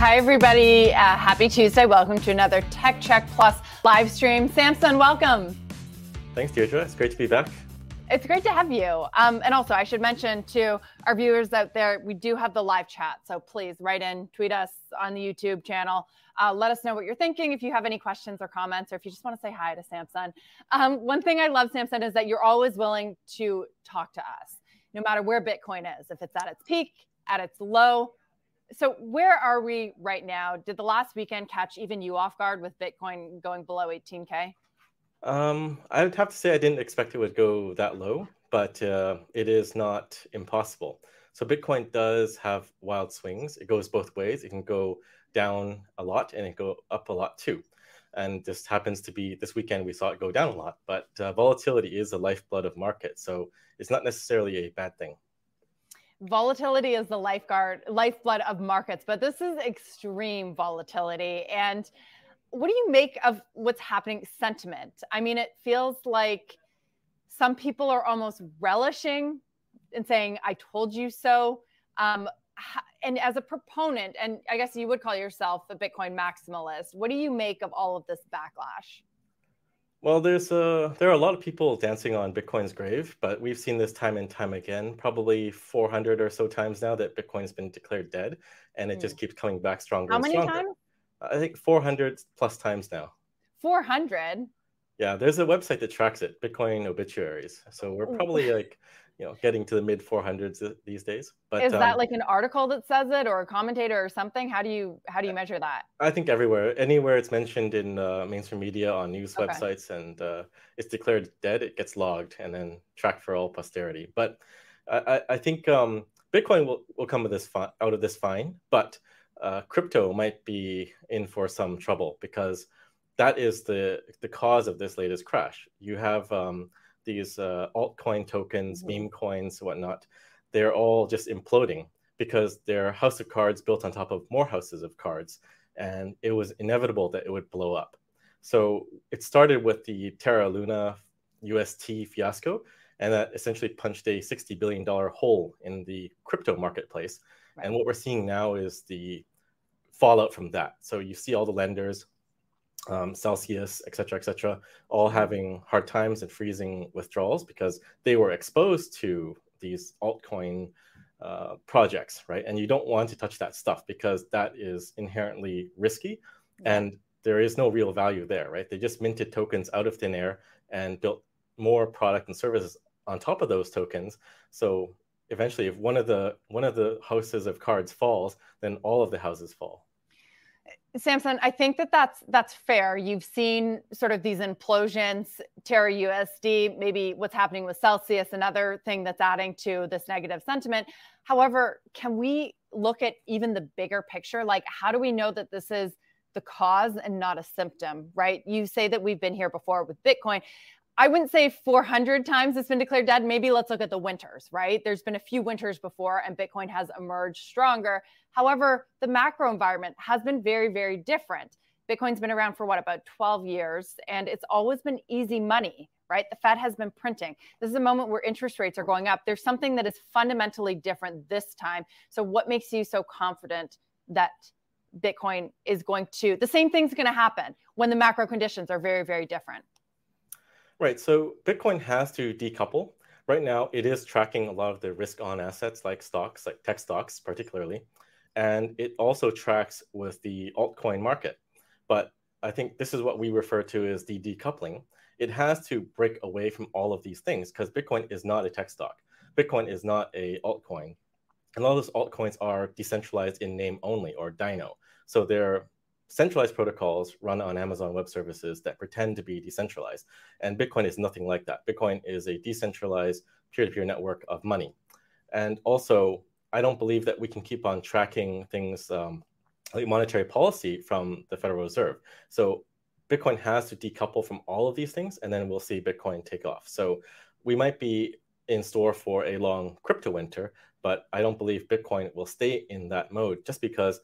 Hi, everybody. Uh, happy Tuesday. Welcome to another Tech Check Plus live stream. Samson, welcome. Thanks, Deirdre. It's great to be back. It's great to have you. Um, and also, I should mention to our viewers out there, we do have the live chat. So please write in, tweet us on the YouTube channel. Uh, let us know what you're thinking if you have any questions or comments, or if you just want to say hi to Samson. Um, one thing I love, Samson, is that you're always willing to talk to us, no matter where Bitcoin is, if it's at its peak, at its low. So, where are we right now? Did the last weekend catch even you off guard with Bitcoin going below 18K? Um, I would have to say I didn't expect it would go that low, but uh, it is not impossible. So Bitcoin does have wild swings. It goes both ways. It can go down a lot and it go up a lot too. And this happens to be this weekend we saw it go down a lot. But uh, volatility is the lifeblood of markets, so it's not necessarily a bad thing. Volatility is the lifeguard lifeblood of markets, but this is extreme volatility. And what do you make of what's happening sentiment? I mean it feels like some people are almost relishing and saying i told you so. Um, and as a proponent and i guess you would call yourself a bitcoin maximalist what do you make of all of this backlash well there's a there are a lot of people dancing on bitcoin's grave but we've seen this time and time again probably 400 or so times now that bitcoin's been declared dead and it mm. just keeps coming back stronger how many stronger. times I think 400 plus times now. 400? Yeah, there's a website that tracks it, Bitcoin obituaries. So we're probably like, you know, getting to the mid 400s these days. But is that um, like an article that says it, or a commentator, or something? How do you how do you measure that? I think everywhere, anywhere it's mentioned in uh, mainstream media, on news okay. websites, and uh, it's declared dead, it gets logged and then tracked for all posterity. But I, I think um, Bitcoin will, will come of this fi- out of this fine, but uh, crypto might be in for some trouble because that is the the cause of this latest crash. You have um, these uh, altcoin tokens, mm-hmm. meme coins, whatnot. They're all just imploding because they're house of cards built on top of more houses of cards, and it was inevitable that it would blow up. So it started with the Terra Luna UST fiasco, and that essentially punched a $60 billion hole in the crypto marketplace. Right. And what we're seeing now is the fallout from that. So you see all the lenders, um, Celsius, et cetera, et cetera, all mm-hmm. having hard times and freezing withdrawals because they were exposed to these altcoin uh, projects, right? And you don't want to touch that stuff because that is inherently risky and there is no real value there, right? They just minted tokens out of thin air and built more product and services on top of those tokens. So eventually if one of the one of the houses of cards falls, then all of the houses fall. Samson, I think that that's that's fair. You've seen sort of these implosions, Terra USD, maybe what's happening with Celsius, another thing that's adding to this negative sentiment. However, can we look at even the bigger picture? Like, how do we know that this is the cause and not a symptom, right? You say that we've been here before with Bitcoin. I wouldn't say 400 times it's been declared dead. Maybe let's look at the winters, right? There's been a few winters before and Bitcoin has emerged stronger. However, the macro environment has been very, very different. Bitcoin's been around for what, about 12 years, and it's always been easy money, right? The Fed has been printing. This is a moment where interest rates are going up. There's something that is fundamentally different this time. So, what makes you so confident that Bitcoin is going to, the same thing's going to happen when the macro conditions are very, very different? Right. So Bitcoin has to decouple. Right now, it is tracking a lot of the risk on assets like stocks, like tech stocks, particularly. And it also tracks with the altcoin market. But I think this is what we refer to as the decoupling. It has to break away from all of these things because Bitcoin is not a tech stock. Bitcoin is not a altcoin. And all those altcoins are decentralized in name only or DINO. So they're centralized protocols run on Amazon Web Services that pretend to be decentralized. And Bitcoin is nothing like that. Bitcoin is a decentralized peer to peer network of money. And also, I don't believe that we can keep on tracking things um, monetary policy from the Federal Reserve. So Bitcoin has to decouple from all of these things, and then we'll see Bitcoin take off. So we might be in store for a long crypto winter, but I don't believe Bitcoin will stay in that mode just because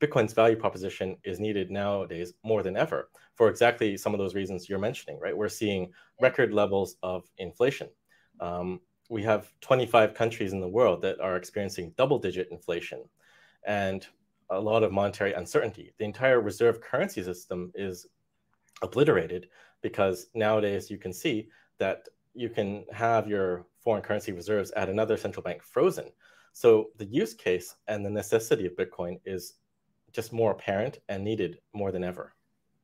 Bitcoin's value proposition is needed nowadays more than ever for exactly some of those reasons you're mentioning, right? We're seeing record levels of inflation. Um, we have 25 countries in the world that are experiencing double digit inflation and a lot of monetary uncertainty. The entire reserve currency system is obliterated because nowadays you can see that you can have your foreign currency reserves at another central bank frozen. So the use case and the necessity of Bitcoin is just more apparent and needed more than ever.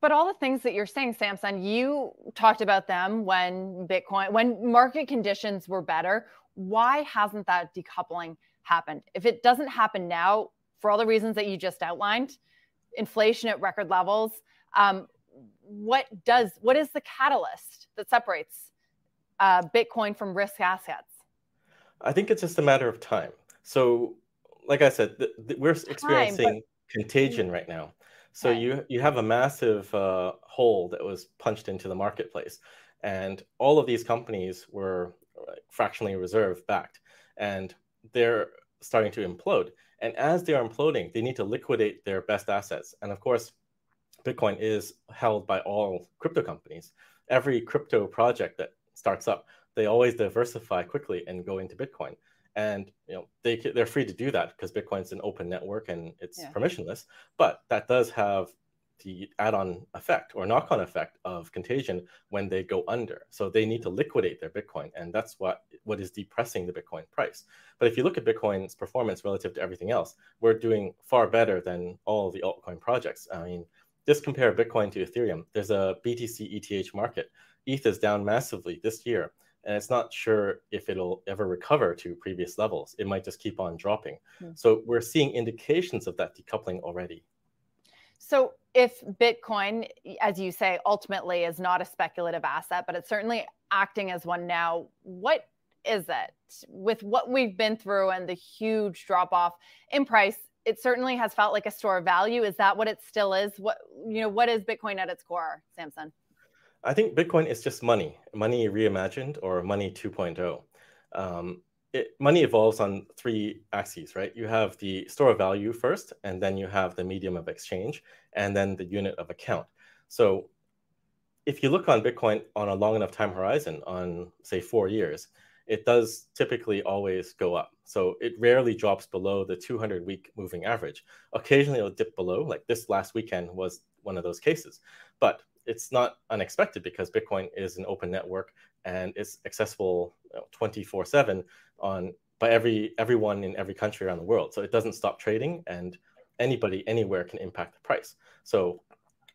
But all the things that you're saying, Samson, you talked about them when Bitcoin, when market conditions were better. Why hasn't that decoupling happened? If it doesn't happen now, for all the reasons that you just outlined, inflation at record levels, um, what does what is the catalyst that separates uh, Bitcoin from risk assets? I think it's just a matter of time. So, like I said, th- th- we're experiencing time. Contagion right now. So right. you you have a massive uh, hole that was punched into the marketplace, and all of these companies were fractionally reserve backed, and they're starting to implode. And as they are imploding, they need to liquidate their best assets. And of course, Bitcoin is held by all crypto companies. Every crypto project that starts up, they always diversify quickly and go into Bitcoin and you know they they're free to do that because Bitcoin's an open network and it's yeah. permissionless. But that does have the add-on effect or knock-on effect of contagion when they go under. So they need to liquidate their Bitcoin, and that's what what is depressing the Bitcoin price. But if you look at Bitcoin's performance relative to everything else, we're doing far better than all the altcoin projects. I mean, just compare Bitcoin to Ethereum. There's a BTC ETH market. ETH is down massively this year and it's not sure if it'll ever recover to previous levels. It might just keep on dropping. Mm. So we're seeing indications of that decoupling already. So if Bitcoin, as you say, ultimately is not a speculative asset, but it's certainly acting as one now, what is it? With what we've been through and the huge drop off in price, it certainly has felt like a store of value. Is that what it still is? What you know, what is Bitcoin at its core, Samson? I think Bitcoin is just money, money reimagined or money 2.0. Um, it, money evolves on three axes, right? You have the store of value first, and then you have the medium of exchange, and then the unit of account. So if you look on Bitcoin on a long enough time horizon, on say four years, it does typically always go up. So it rarely drops below the 200 week moving average. Occasionally it'll dip below, like this last weekend was one of those cases. But it's not unexpected because Bitcoin is an open network and it's accessible 24 7 on by every everyone in every country around the world. So it doesn't stop trading and anybody anywhere can impact the price. So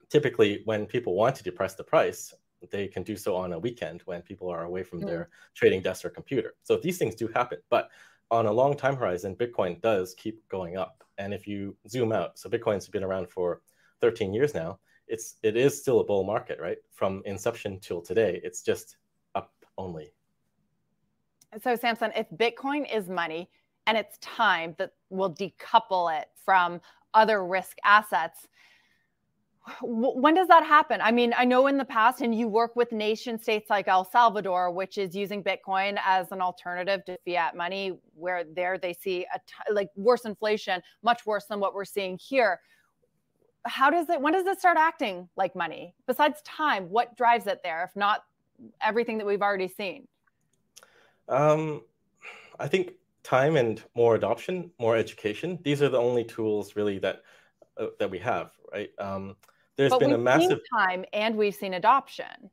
typically when people want to depress the price, they can do so on a weekend when people are away from mm. their trading desk or computer. So these things do happen. But on a long time horizon, Bitcoin does keep going up. And if you zoom out, so Bitcoin's been around for 13 years now it's it is still a bull market, right? From inception till today, it's just up only. So, Samson, if Bitcoin is money and it's time that will decouple it from other risk assets, when does that happen? I mean, I know in the past, and you work with nation states like El Salvador, which is using Bitcoin as an alternative to fiat money, where there they see a t- like worse inflation, much worse than what we're seeing here how does it when does it start acting like money? Besides time what drives it there if not everything that we've already seen? Um, i think time and more adoption more education these are the only tools really that uh, that we have right? Um, there's but been a massive time and we've seen adoption.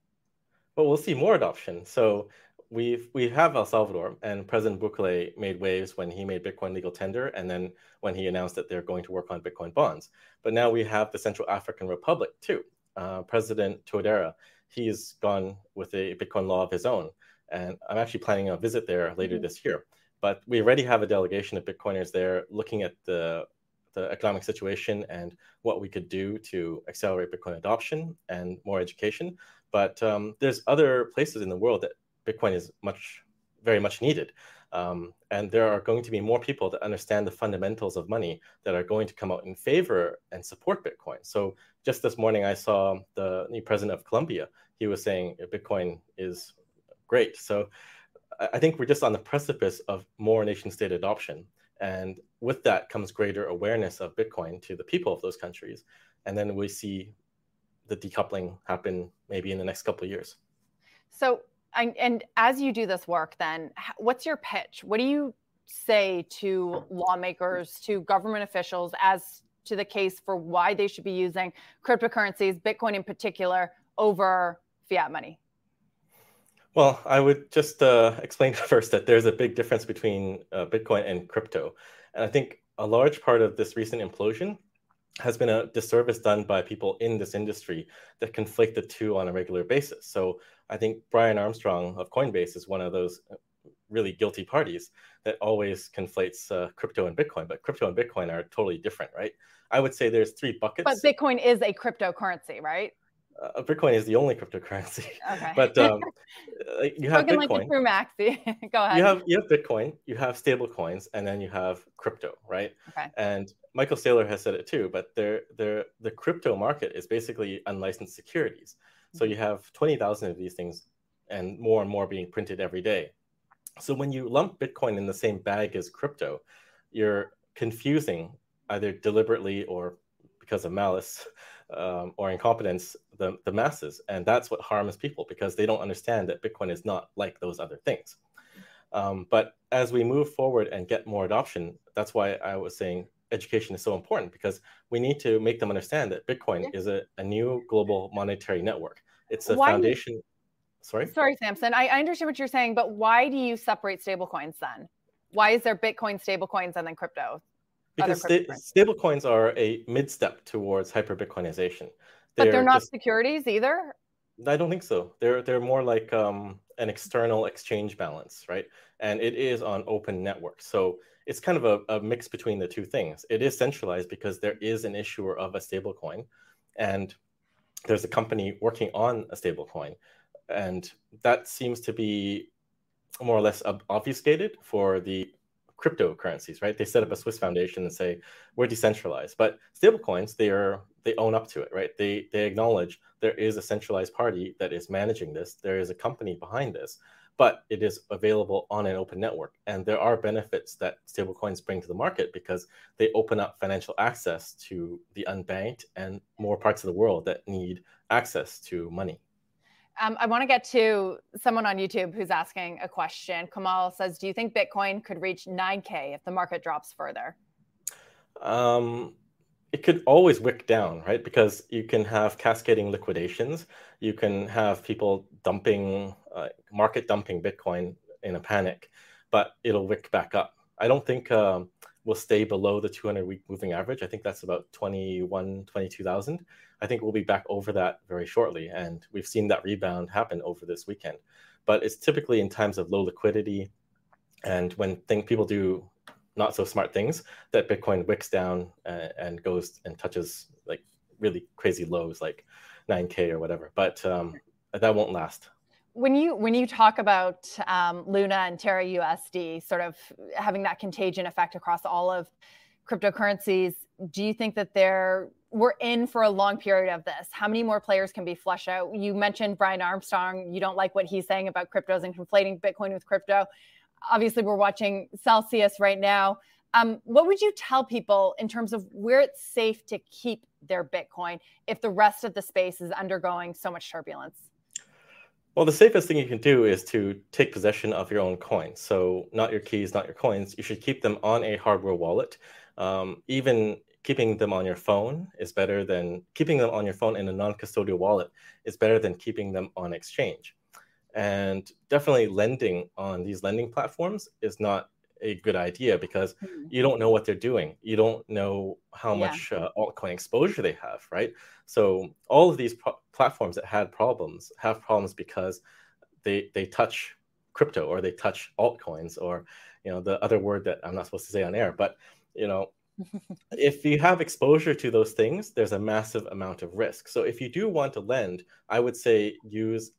But we'll see more adoption. So we've we have El Salvador, and President Bukele made waves when he made Bitcoin legal tender, and then when he announced that they're going to work on Bitcoin bonds. But now we have the Central African Republic too. Uh, President Touadera, he's gone with a Bitcoin law of his own, and I'm actually planning a visit there later mm-hmm. this year. But we already have a delegation of Bitcoiners there looking at the the economic situation and what we could do to accelerate Bitcoin adoption and more education. But um, there's other places in the world that Bitcoin is much, very much needed. Um, and there are going to be more people that understand the fundamentals of money that are going to come out in favor and support Bitcoin. So just this morning, I saw the new president of Colombia. He was saying Bitcoin is great. So I think we're just on the precipice of more nation state adoption. And with that comes greater awareness of Bitcoin to the people of those countries. And then we see the decoupling happen maybe in the next couple of years. So, and, and as you do this work, then what's your pitch? What do you say to lawmakers, to government officials, as to the case for why they should be using cryptocurrencies, Bitcoin in particular, over fiat money? Well, I would just uh, explain first that there's a big difference between uh, Bitcoin and crypto. And I think a large part of this recent implosion has been a disservice done by people in this industry that conflate the two on a regular basis. So I think Brian Armstrong of Coinbase is one of those uh, really guilty parties that always conflates uh, crypto and Bitcoin. But crypto and Bitcoin are totally different, right? I would say there's three buckets. But Bitcoin is a cryptocurrency, right? Uh, Bitcoin is the only cryptocurrency. Okay. but um, uh, you have Bitcoin. like maxi. Go ahead. You have you have Bitcoin, you have stable coins, and then you have crypto, right? Okay. And Michael Saylor has said it too, but they're, they're, the crypto market is basically unlicensed securities. So you have 20,000 of these things and more and more being printed every day. So when you lump Bitcoin in the same bag as crypto, you're confusing either deliberately or because of malice um, or incompetence the, the masses. And that's what harms people because they don't understand that Bitcoin is not like those other things. Um, but as we move forward and get more adoption, that's why I was saying education is so important because we need to make them understand that Bitcoin yeah. is a, a new global monetary network. It's a why foundation. You, sorry? Sorry, Samson. I, I understand what you're saying, but why do you separate stablecoins then? Why is there Bitcoin stablecoins and then crypto? Because sta- stablecoins are a mid step towards hyper Bitcoinization. But they're, they're not just, securities either. I don't think so. They're they're more like um, an external exchange balance, right? And it is on open networks, so it's kind of a, a mix between the two things. It is centralized because there is an issuer of a stablecoin, and there's a company working on a stablecoin, and that seems to be more or less obfuscated for the cryptocurrencies, right? They set up a Swiss foundation and say we're decentralized. But stablecoins, they are they own up to it, right? They they acknowledge there is a centralized party that is managing this. There is a company behind this, but it is available on an open network. And there are benefits that stablecoins bring to the market because they open up financial access to the unbanked and more parts of the world that need access to money. Um, I want to get to someone on YouTube who's asking a question. Kamal says, "Do you think Bitcoin could reach 9K if the market drops further?" Um, it could always wick down, right? Because you can have cascading liquidations. You can have people dumping, uh, market dumping Bitcoin in a panic, but it'll wick back up. I don't think um, we'll stay below the 200 week moving average. I think that's about 21, 22,000. I think we'll be back over that very shortly. And we've seen that rebound happen over this weekend. But it's typically in times of low liquidity and when think people do not so smart things that Bitcoin wicks down uh, and goes and touches like really crazy lows like 9K or whatever. But um, that won't last when you when you talk about um, Luna and Terra USD sort of having that contagion effect across all of cryptocurrencies, do you think that they're we're in for a long period of this? How many more players can be flushed out? You mentioned Brian Armstrong. You don't like what he's saying about cryptos and conflating Bitcoin with crypto. Obviously, we're watching Celsius right now. Um, what would you tell people in terms of where it's safe to keep their Bitcoin if the rest of the space is undergoing so much turbulence? Well, the safest thing you can do is to take possession of your own coins. So, not your keys, not your coins. You should keep them on a hardware wallet. Um, even keeping them on your phone is better than keeping them on your phone in a non custodial wallet is better than keeping them on exchange. And definitely lending on these lending platforms is not a good idea because mm-hmm. you don't know what they're doing. You don't know how yeah. much uh, altcoin exposure they have, right? So all of these pro- platforms that had problems have problems because they they touch crypto or they touch altcoins or you know the other word that I'm not supposed to say on air, but you know if you have exposure to those things, there's a massive amount of risk. So if you do want to lend, I would say use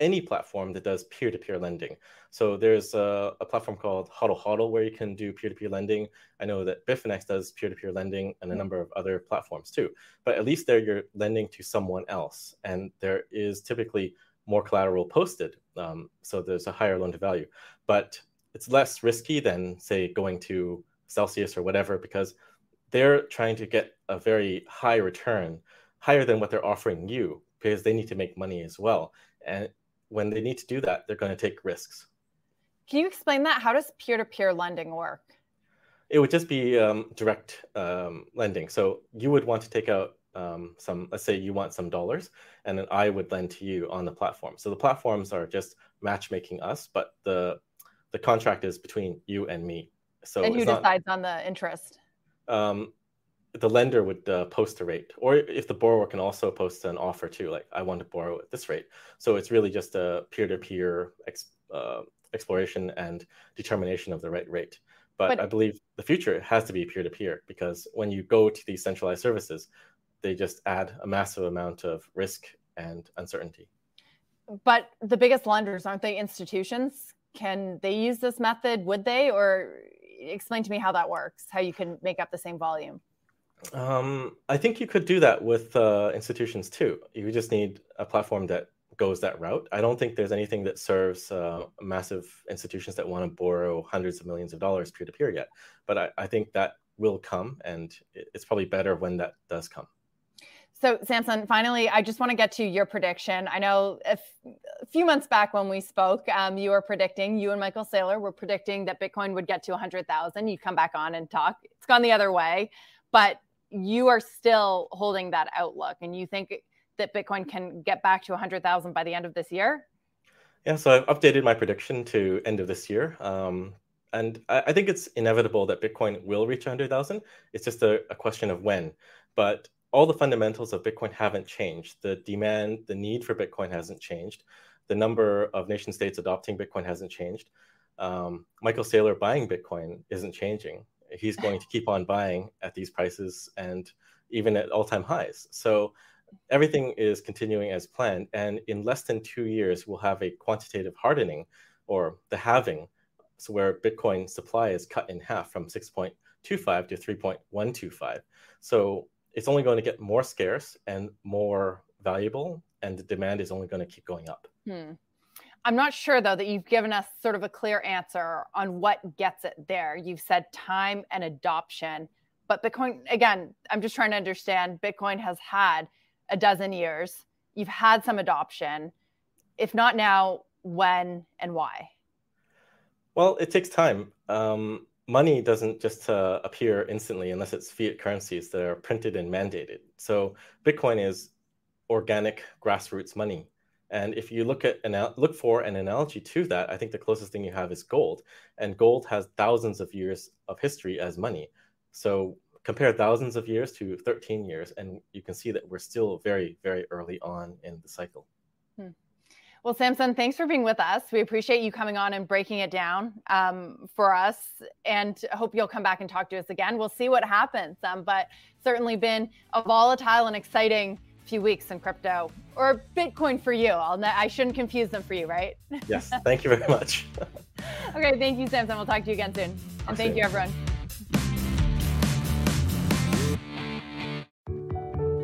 any platform that does peer-to-peer lending. So there's a, a platform called Hodl Hodl where you can do peer-to-peer lending. I know that Bitfinex does peer-to-peer lending and a mm-hmm. number of other platforms too. But at least there you're lending to someone else, and there is typically more collateral posted, um, so there's a higher loan to value. But it's less risky than say going to Celsius or whatever because they're trying to get a very high return, higher than what they're offering you because they need to make money as well. And when they need to do that, they're going to take risks. Can you explain that? How does peer to peer lending work? It would just be um, direct um, lending. So you would want to take out um, some, let's say you want some dollars, and then I would lend to you on the platform. So the platforms are just matchmaking us, but the the contract is between you and me. So and who decides not, on the interest? The lender would uh, post a rate, or if the borrower can also post an offer too, like I want to borrow at this rate. So it's really just a peer-to-peer ex, uh, exploration and determination of the right rate. But, but I believe the future has to be peer-to-peer because when you go to these centralized services, they just add a massive amount of risk and uncertainty. But the biggest lenders aren't they institutions? Can they use this method? Would they, or explain to me how that works? How you can make up the same volume? Um, I think you could do that with uh, institutions too. You just need a platform that goes that route. I don't think there's anything that serves uh, massive institutions that want to borrow hundreds of millions of dollars peer to peer yet. But I, I, think that will come, and it's probably better when that does come. So, Samson, finally, I just want to get to your prediction. I know a, few months back when we spoke, um, you were predicting, you and Michael Saylor were predicting that Bitcoin would get to 100,000. You come back on and talk. It's gone the other way. But you are still holding that outlook and you think that Bitcoin can get back to 100,000 by the end of this year? Yeah, so I've updated my prediction to end of this year. Um, and I, I, think it's inevitable that Bitcoin will reach 100,000. It's just a, a question of when. But all the fundamentals of Bitcoin haven't changed. The demand, the need for Bitcoin hasn't changed. The number of nation states adopting Bitcoin hasn't changed. Um, Michael Saylor buying Bitcoin isn't changing he's going to keep on buying at these prices and even at all-time highs. So everything is continuing as planned, and in less than two years, we'll have a quantitative hardening, or the halving, so where Bitcoin supply is cut in half from 6.25 to 3.125. So it's only going to get more scarce and more valuable, and the demand is only going to keep going up. Hmm. I'm not sure though that you've given us sort of a clear answer on what gets it there. You've said time and adoption, but Bitcoin again, I'm just trying to understand Bitcoin has had a dozen years. You've had some adoption. If not now, when and why? Well, it takes time. Um, money doesn't just uh, appear instantly unless it's fiat currencies that are printed and mandated. So Bitcoin is organic grassroots money. And if you look at look for an analogy to that, I think the closest thing you have is gold, and gold has thousands of years of history as money. So compare thousands of years to 13 years, and you can see that we're still very, very early on in the cycle. Hmm. Well, Samson, thanks for being with us. We appreciate you coming on and breaking it down um, for us, and hope you'll come back and talk to us again. We'll see what happens, um, but certainly been a volatile and exciting few weeks in crypto or Bitcoin for you. I'll I shouldn't confuse them for you, right? Yes. Thank you very much. okay. Thank you, Samson. We'll talk to you again soon. And thank you, everyone.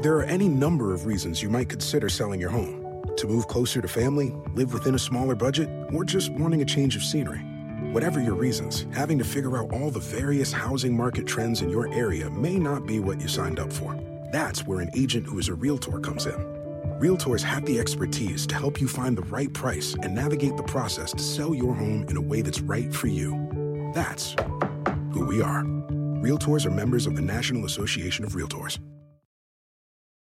There are any number of reasons you might consider selling your home to move closer to family, live within a smaller budget, or just wanting a change of scenery. Whatever your reasons, having to figure out all the various housing market trends in your area may not be what you signed up for. That's where an agent who is a realtor comes in. Realtors have the expertise to help you find the right price and navigate the process to sell your home in a way that's right for you. That's who we are. Realtors are members of the National Association of Realtors.